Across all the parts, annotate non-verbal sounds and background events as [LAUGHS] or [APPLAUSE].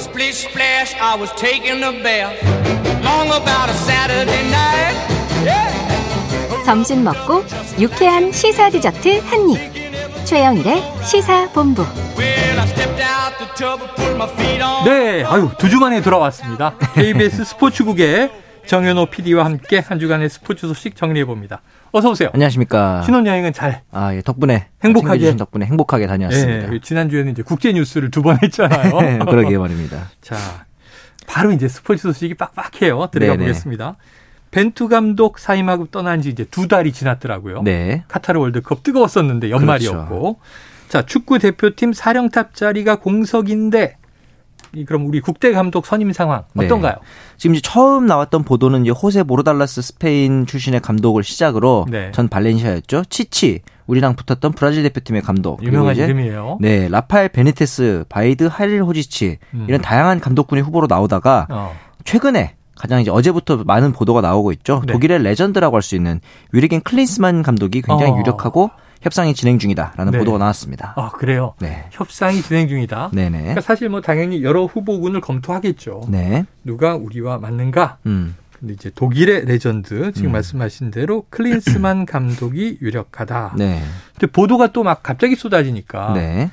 Splish splash, I was taking a bath. Long about a Saturday night. Yeah. 점심 먹고 유쾌한 시사 디저트 한 입. 최영일의 시사 본부. Well, I stepped out the tub and put my feet on. 네, 아유 두 주 만에 돌아왔습니다. KBS 스포츠국의 정현호 PD와 함께 한 주간의 스포츠 소식 정리해 봅니다. 어서 오세요. 안녕하십니까. 신혼여행은 잘. 아, 예, 덕분에 행복하게. 덕분에 행복하게 다녀왔습니다. 예, 지난주에는 이제 국제 뉴스를 두 번 했잖아요. 네, [LAUGHS] 그러게 말입니다. 자, 바로 이제 스포츠 소식이 빡빡해요. 들어가 네네. 보겠습니다. 벤투 감독 사임하고 떠난 지 이제 두 달이 지났더라고요. 네. 카타르 월드컵 뜨거웠었는데 연말이었고. 그렇죠. 자, 축구 대표팀 사령탑 자리가 공석인데 이 그럼 우리 국대 감독 선임 상황 네. 어떤가요? 지금 이제 처음 나왔던 보도는 이제 호세 모로달라스 스페인 출신의 감독을 시작으로 네. 전 발렌시아였죠. 치치 우리랑 붙었던 브라질 대표팀의 감독. 유명한 이제 이름이에요. 네, 라파엘 베니테스, 바히드 할릴호지치 음. 이런 다양한 감독군이 후보로 나오다가 어. 최근에 가장 이제 어제부터 많은 보도가 나오고 있죠. 네. 독일의 레전드라고 할 수 있는 위르겐 클린스만 감독이 굉장히 어. 유력하고 협상이 진행 중이다라는 네. 보도가 나왔습니다. 아, 그래요. 네. 협상이 진행 중이다. 네네. 그러니까 사실 뭐 당연히 여러 후보군을 검토하겠죠. 네. 누가 우리와 맞는가? 음. 근데 이제 독일의 레전드 지금 음. 말씀하신 대로 클린스만 [CLEARS THROAT] 감독이 유력하다. 네. 근데 보도가 또 막 갑자기 쏟아지니까 네.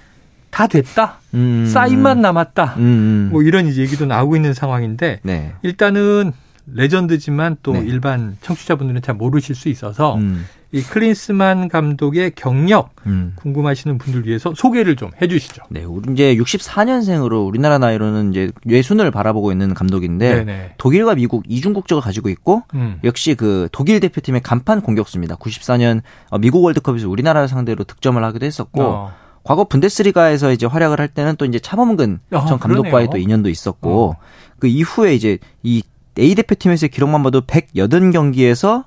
다 됐다. 음. 사인만 남았다. 음, 음. 뭐 이런 이제 얘기도 나오고 있는 상황인데 네. 일단은 레전드지만 또 네. 일반 청취자분들은 잘 모르실 수 있어서 음. 이 클린스만 감독의 경력 음. 궁금하시는 분들 위해서 소개를 좀 해주시죠. 네, 우리 이제 64년생으로 우리나라 나이로는 이제 외순을 바라보고 있는 감독인데 네네. 독일과 미국 이중 국적을 가지고 있고 음. 역시 그 독일 대표팀의 간판 공격수입니다. 94년 어, 미국 월드컵에서 우리나라를 상대로 득점을 하기도 했었고 어. 과거 분데스리가에서 이제 활약을 할 때는 또 이제 차범근 아, 전 감독과의 그러네요. 또 인연도 있었고 어. 그 이후에 이제 이 A 대표팀에서의 기록만 봐도 180경기에서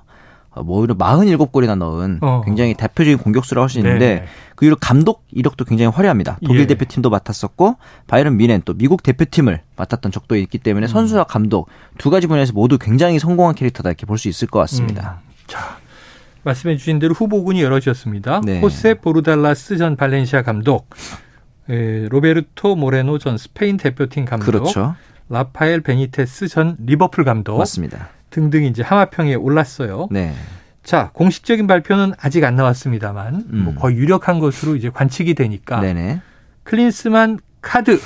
뭐 이런 47골이나 넣은 어. 굉장히 대표적인 공격수라고 할 수 있는데 네네. 그 이후로 감독 이력도 굉장히 화려합니다. 독일 예. 대표팀도 맡았었고 바이런 미넨 또 미국 대표팀을 맡았던 적도 있기 음. 때문에 선수와 감독 두 가지 분야에서 모두 굉장히 성공한 캐릭터다 이렇게 볼 수 있을 것 같습니다. 음. 자, 말씀해 주신 대로 후보군이 여럿이었습니다. 네. 호세 보르달라스 전 발렌시아 감독, 에, 로베르토 모레노 전 스페인 대표팀 감독, 그렇죠. 라파엘 베니테스 전 리버풀 감독 맞습니다. 등등 이제 하마평에 올랐어요. 네. 자, 공식적인 발표는 아직 안 나왔습니다만 음. 뭐 거의 유력한 것으로 이제 관측이 되니까 네네. 클린스만 카드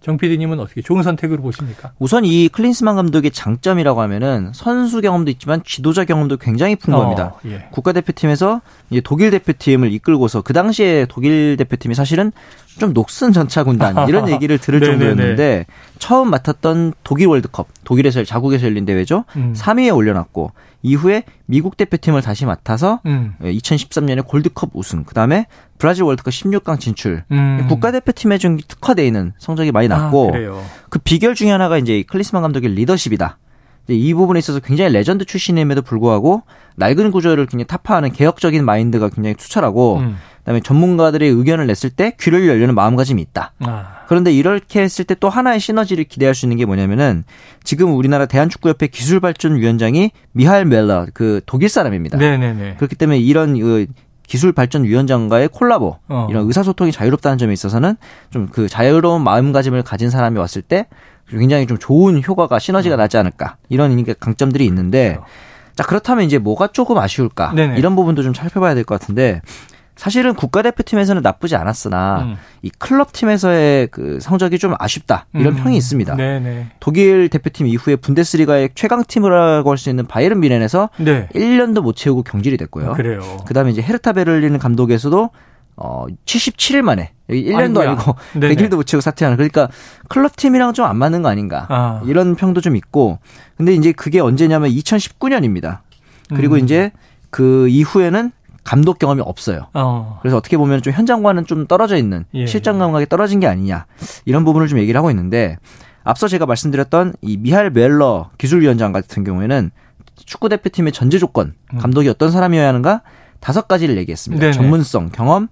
정 PD님은 어떻게 좋은 선택으로 보십니까? 우선 이 클린스만 감독의 장점이라고 하면은 선수 경험도 있지만 지도자 경험도 굉장히 풍부합니다. 어, 예. 국가대표팀에서 이제 독일 대표팀을 이끌고서 그 당시에 독일 대표팀이 사실은 좀 녹슨 전차 군단 이런 [LAUGHS] 얘기를 들을. 정도였는데 처음 맡았던 독일 월드컵 독일에서 자국에서 열린 대회죠. 음. 3위에 올려놨고 이후에 미국 대표팀을 다시 맡아서 음. 2013년에 골드컵 우승, 그 다음에 브라질 월드컵 16강 진출. 음. 국가대표팀에 좀 특화되어 있는 성적이 많이 났고 아. 그 비결 중에 하나가 이제 클린스만 감독의 리더십이다. 이 부분에 있어서 굉장히 레전드 출신임에도 불구하고 낡은 구조를 굉장히 타파하는 개혁적인 마인드가 굉장히 투철하고 음. 그다음에 전문가들의 의견을 냈을 때 귀를 열려는 마음가짐이 있다. 아. 그런데 이렇게 했을 때 또 하나의 시너지를 기대할 수 있는 게 뭐냐면은 지금 우리나라 대한축구협회 기술발전위원장이 미하엘 뮐러 그 독일 사람입니다. 네네네. 그렇기 때문에 이런 그 기술발전위원장과의 콜라보 어. 이런 의사소통이 자유롭다는 점에 있어서는 좀 그 자유로운 마음가짐을 가진 사람이 왔을 때 굉장히 좀 좋은 효과가 시너지가 나지 않을까 이런 이게 강점들이 있는데 그렇죠. 자 그렇다면 이제 뭐가 조금 아쉬울까 네네. 이런 부분도 좀 살펴봐야 될 것 같은데 사실은 국가대표팀에서는 나쁘지 않았으나 음. 이 클럽팀에서의 그 성적이 좀 아쉽다 이런 음. 평이 있습니다. 네네. 독일 대표팀 이후에 분데스리가의 최강팀이라고 할 수 있는 바이에른 미넨에서 네. 1년도 못 채우고 경질이 됐고요. 그래요. 그다음에 이제 헤르타 베를린 감독에서도 어 77일 만에 여기 1년도 아이고야. 아니고 네네. 100일도 못 채우고 사퇴하는 그러니까 클럽 팀이랑 좀 안 맞는 거 아닌가 아. 이런 평도 좀 있고 근데 이제 그게 언제냐면 2019년입니다. 그리고 음. 이제 그 이후에는 감독 경험이 없어요. 어. 그래서 어떻게 보면 좀 현장과는 좀 떨어져 있는 예. 실전 감각이 떨어진 게 아니냐 이런 부분을 좀 얘기를 하고 있는데 앞서 제가 말씀드렸던 이 미하일 멜러 기술위원장 같은 경우에는 축구 대표팀의 전제 조건 음. 감독이 어떤 사람이어야 하는가 다섯 가지를 얘기했습니다. 네네. 전문성, 경험,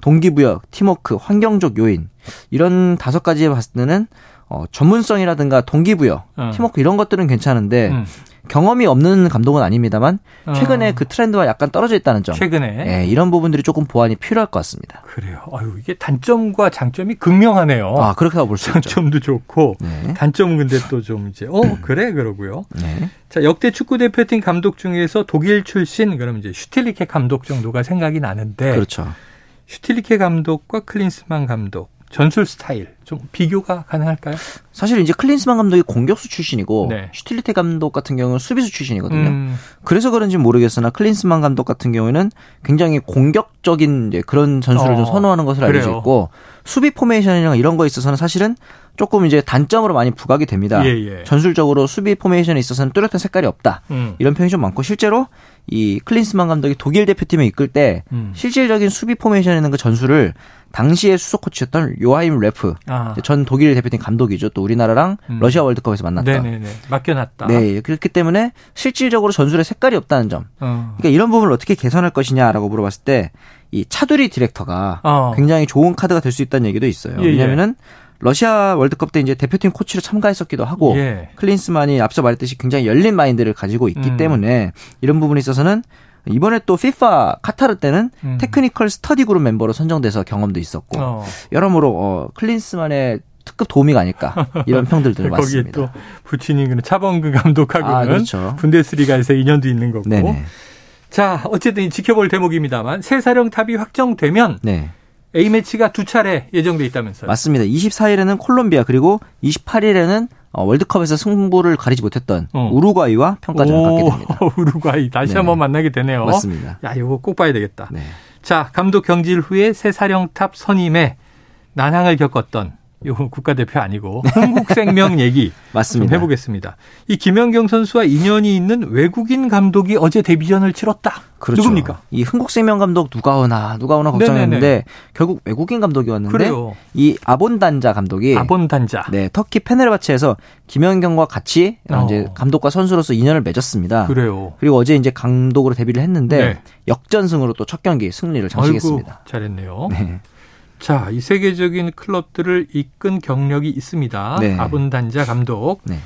동기부여, 팀워크, 환경적 요인 이런 다섯 가지에 봤을 때는 어, 전문성이라든가 동기부여, 어. 팀워크 이런 것들은 괜찮은데 음. 경험이 없는 감독은 아닙니다만 최근에 어. 그 트렌드와 약간 떨어져 있다는 점. 최근에 예, 이런 부분들이 조금 보완이 필요할 것 같습니다. 그래요. 아유 이게 단점과 장점이 극명하네요. 아, 그렇게 볼수 있죠. 장점도 좋고 네. 단점은 근데 또 좀 이제 어 그래 그러고요. 네. 자 역대 축구 대표팀 감독 중에서 독일 출신 그럼 이제 슈틸리케 감독 정도가 생각이 나는데 그렇죠. 슈틸리케 감독과 클린스만 감독 전술 스타일 좀 비교가 가능할까요? 사실 이제 클린스만 감독이 공격수 출신이고 네. 슈틸리케 감독 같은 경우는 수비수 출신이거든요. 음, 그래서 그런지 모르겠으나 클린스만 감독 같은 경우에는 굉장히 공격적인 그런 전술을 어, 좀 선호하는 것으로 알려져 그래요. 있고 수비 포메이션이나 이런 거에 있어서는 사실은 조금 이제 단점으로 많이 부각이 됩니다. 예, 예. 전술적으로 수비 포메이션에 있어서는 뚜렷한 색깔이 없다. 음. 이런 평이 좀 많고 실제로 이 클린스만 감독이 독일 대표팀에 이끌 때 음. 실질적인 수비 포메이션에 있는 그 전술을 당시에 수석 코치였던 요하임 뢰프 아. 전 독일 대표팀 감독이죠. 또 우리나라랑 음. 러시아 월드컵에서 만났던. 네네네 맡겨놨다. 네, 그렇기 때문에 실질적으로 전술에 색깔이 없다는 점. 어. 그러니까 이런 부분을 어떻게 개선할 것이냐라고 물어봤을 때 이 차두리 디렉터가 어. 굉장히 좋은 카드가 될 수 있다는 얘기도 있어요. 예, 예. 왜냐하면은 러시아 월드컵 때 이제 대표팀 코치로 참가했었기도 하고 예. 클린스만이 앞서 말했듯이 굉장히 열린 마인드를 가지고 있기 음. 때문에 이런 부분에 있어서는 이번에 또 FIFA 카타르 때는 음. technical study group member로 선정돼서 경험도 있었고 어. 여러모로 어, 클린스만의 특급 도우미가 아닐까 이런 평들도 [LAUGHS] 거기에 많습니다. 또 부친인 그는 차범근 감독하고는 아, 그렇죠. 분데스리가에서 인연도 있는 거고. 네네. 자, 어쨌든 지켜볼 대목입니다 만 새 사령 탑이 확정되면 네. A 매치가 두 차례 예정돼 있다면서요. 맞습니다. 24일에는 콜롬비아 그리고 28일에는 어, 월드컵에서 승부를 가리지 못했던 어. 우루과이와 평가전을 갖게 됩니다. [LAUGHS] 우루과이 다시 네. 한번 만나게 되네요. 맞습니다. 야, 이거 꼭 봐야 되겠다. 네. 자, 감독 경질 후에 새 사령탑 선임에 난항을 겪었던 요 국가대표 아니고 [LAUGHS] 흥국생명 얘기 [LAUGHS] 좀 맞습니다. 해보겠습니다. 이 김연경 선수와 인연이 있는 외국인 감독이 어제 데뷔전을 치렀다. 그렇죠. 누굽니까? 이 흥국생명 감독 누가 오나 누가 오나 걱정했는데 네네네. 결국 외국인 감독이 왔는데 그래요. 이 아본단자 감독이 아본 단자. 네, 터키 페네르바체에서 김연경과 같이 어. 이제 감독과 선수로서 인연을 맺었습니다. 그래요. 그리고 어제 이제 감독으로 데뷔를 했는데 네. 역전승으로 또 첫 경기 승리를 장식했습니다. 아이고, 잘했네요. 네. 자, 이 세계적인 클럽들을 이끈 경력이 있습니다. 네. 아본단자 감독. 네.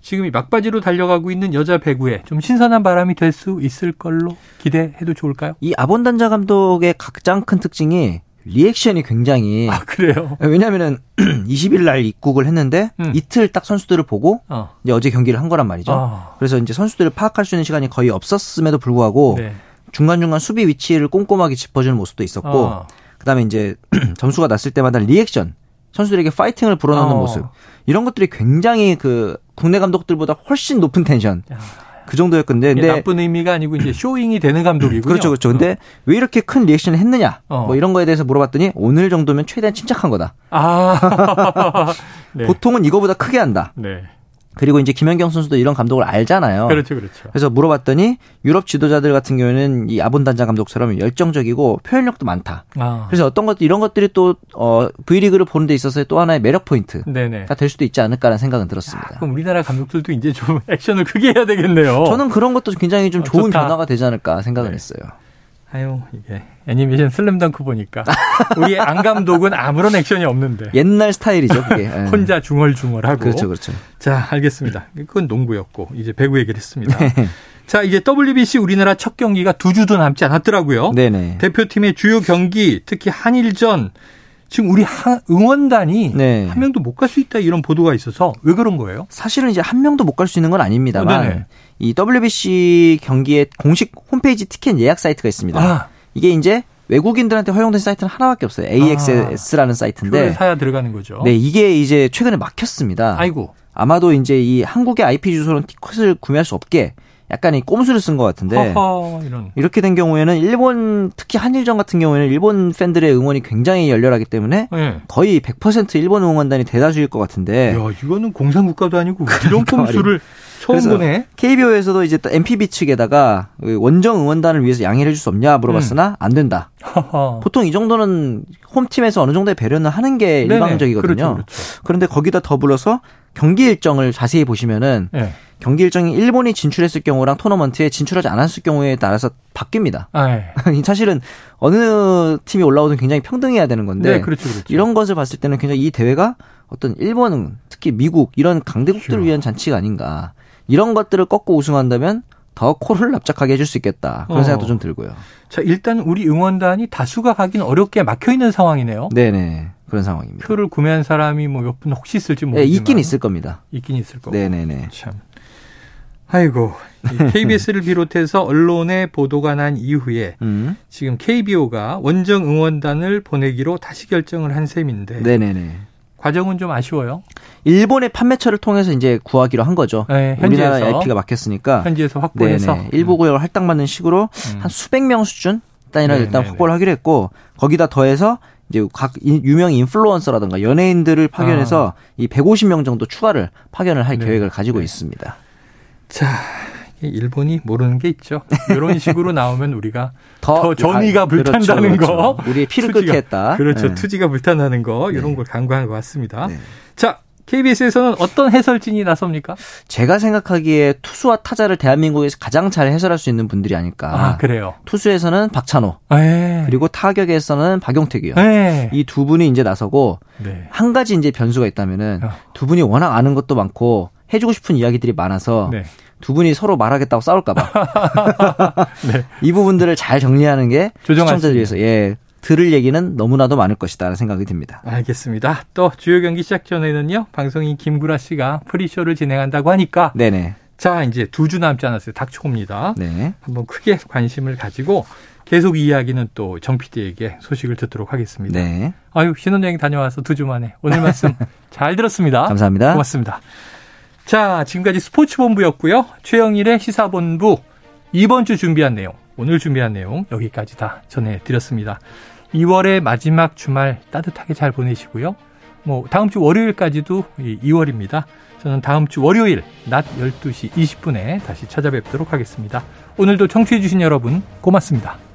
지금 이 막바지로 달려가고 있는 여자 배구에 좀 신선한 바람이 될 수 있을 걸로 기대해도 좋을까요? 이 아본단자 감독의 가장 큰 특징이 리액션이 굉장히 [LAUGHS] 아, 그래요? 왜냐하면은 20일 [CLEARS THROAT] 날 입국을 했는데 음. 이틀 딱 선수들을 보고 어. 이제 어제 경기를 한 거란 말이죠. 아, 그래서 이제 선수들을 파악할 수 있는 시간이 거의 없었음에도 불구하고 네. 중간 중간 수비 위치를 꼼꼼하게 짚어주는 모습도 있었고 어. 그다음에 이제 [CLEARS THROAT] 점수가 났을 때마다 리액션 선수들에게 파이팅을 불어넣는 어. 모습 이런 것들이 굉장히 그 국내 감독들보다 훨씬 높은 텐션 야, 그 정도였건데 근데 나쁜 의미가 아니고 이제 showing이 되는 감독이군요. 그렇죠 그렇죠 근데 왜 이렇게 큰 리액션을 했느냐 어. 뭐 이런 거에 대해서 물어봤더니 오늘 정도면 최대한 침착한 거다 아, [LAUGHS] 네. 보통은 이거보다 크게 한다 네. 그리고 이제 김연경 선수도 이런 감독을 알잖아요 그렇죠, 그렇죠. 그래서 물어봤더니 유럽 지도자들 같은 경우에는 이 아본단자 감독처럼 열정적이고 표현력도 많다. 아, 그래서 어떤 것 이런 것들이 또 어, V리그를 보는 데 있어서의 또 하나의 매력 포인트가 네네. 될 수도 있지 않을까라는 생각은 들었습니다. 그럼 우리나라 감독들도 이제 좀 [LAUGHS] 액션을 크게 해야 되겠네요. 저는 그런 것도 굉장히 좀 어, 좋은 좋다. 변화가 되지 않을까 생각을 네. 했어요. 아유, 이게 애니메이션 슬램덩크 보니까 우리 안 감독은 아무런 액션이 없는데 옛날 스타일이죠, 그게. 예. [LAUGHS] 혼자 중얼중얼하고. 그렇죠, 그렇죠. 자, 알겠습니다. 그건 농구였고 이제 배구 얘기를 했습니다. 네. 자, 이제 WBC 우리나라 첫 경기가 두 주도 남지 않았더라고요. 네네. 대표팀의 주요 경기, 특히 한일전 지금 우리 하- 응원단이 네. 한 명도 못 갈 수 있다 이런 보도가 있어서 왜 그런 거예요? 사실은 이제 한 명도 못 갈 수 있는 건 아닙니다만 어. 이 WBC 경기의 공식 홈페이지 티켓 예약 사이트가 있습니다. 아, 이게 이제 외국인들한테 허용된 사이트는 하나밖에 없어요. AXS라는 사이트인데 표를 사야 들어가는 거죠. 네, 이게 이제 최근에 막혔습니다. 아이고. 아마도 이제 이 한국의 IP 주소로는 티켓을 구매할 수 없게 약간 이 꼼수를 쓴 것 같은데 허허, 이런. 이렇게 된 경우에는 일본 특히 한일전 같은 경우에는 일본 팬들의 응원이 굉장히 열렬하기 때문에 네. 거의 100% 일본 응원단이 대다수일 것 같은데 야, 이거는 공산국가도 아니고 이런 꼼수를 처음 보네. KBO에서도 이제 또 MPB 측에다가 원정 응원단을 위해서 양해를 해줄 수 없냐 물어봤으나 안 된다. 허허. 보통 이 정도는 홈팀에서 어느 정도의 배려는 하는 게. 일방적이거든요. 그렇죠, 그렇죠. 그런데 거기다 더불어서 경기 일정을 자세히 보시면은 네. 경기 일정이 일본이 진출했을 경우랑 토너먼트에 진출하지 않았을 경우에 따라서 바뀝니다. 아, [LAUGHS] 네. 사실은 어느 팀이 올라오든 굉장히 평등해야 되는 건데 네, 그렇죠, 그렇죠. 이런 것을 봤을 때는 굉장히 이 대회가 어떤 일본, 특히 미국 이런 강대국들을 이야. 위한 잔치가 아닌가. 이런 것들을 꺾고 우승한다면 더 코를 납작하게 해줄 수 있겠다. 그런 어. 생각도 좀 들고요. 자, 일단 우리 응원단이 다수가 가긴 어렵게 막혀 있는 상황이네요. 네네. 그런 상황입니다. 표를 구매한 사람이 뭐 몇 분 혹시 있을지 네, 모르지만 있긴 있을 겁니다. 있긴 있을 거고. 네네네. 참. 아이고. KBS를 [LAUGHS] 비롯해서 언론에 보도가 난 이후에 음. 지금 KBO가 원정 응원단을 보내기로 다시 결정을 한 셈인데 네네네. 과정은 좀 아쉬워요. 일본의 판매처를 통해서 이제 구하기로 한 거죠. 네, 우리나라 현지에서. IP가 막혔으니까. 현지에서 확보해서 네네. 일부 구역을 할당받는 식으로 음. 한 수백 명 수준 단위로. 일단 확보를 하기로 했고 거기다 더해서 이제 각 인- 유명 인플루언서라든가 연예인들을 파견해서 이 150명 정도 추가를 파견을 할 아. 네. 계획을 가지고 네. 있습니다. 자, 이 일본이 모르는 게 있죠. 이런 식으로 [LAUGHS] 나오면 우리가 더 아, 정의가 불탄다는 그렇죠, 거. 그렇죠. 우리의 피를 끓게 했다. 그렇죠. 네. 투지가 불탄다는 거 이런 네. 걸 강구한 것 같습니다. 네. 자, KBS에서는 어떤 해설진이 나섭니까? 제가 생각하기에 투수와 타자를 대한민국에서 가장 잘 해설할 수 있는 분들이 아닐까. 아, 그래요. 투수에서는 박찬호, 네. 그리고 타격에서는 박용택이요. 네. 이두 분이 이제 나서고 네. 한 가지 이제 변수가 있다면은 어. 두 분이 워낙 아는 것도 많고 해주고 싶은 이야기들이 많아서 네. 두 분이 서로 말하겠다고 싸울까봐 [LAUGHS] 네. [LAUGHS] 이 부분들을 잘 정리하는 게 시청자들 수 위해서 예 들을 얘기는 너무나도 많을 것이다라는 생각이 듭니다. 알겠습니다. 또 주요 경기 시작 전에는요. 방송인 김구라 씨가 프리쇼를 진행한다고 하니까 네네 자, 이제 두 주 남지 않았어요. 닥쳐옵니다. 네 한번 크게 관심을 가지고 계속 이야기는 또 정 PD에게 소식을 듣도록 하겠습니다. 네. 아유, 신혼여행 다녀와서 두 주 만에 오늘 말씀 [LAUGHS] 잘 들었습니다. 감사합니다. 고맙습니다. 자, 지금까지 스포츠본부였고요. 최영일의 시사본부 이번 주 준비한 내용, 오늘 준비한 내용 여기까지 다 전해드렸습니다. 2월의 마지막 주말 따뜻하게 잘 보내시고요. 뭐 다음 주 월요일까지도 2월입니다. 저는 다음 주 월요일 낮 12시 20분에 다시 찾아뵙도록 하겠습니다. 오늘도 청취해 주신 여러분 고맙습니다.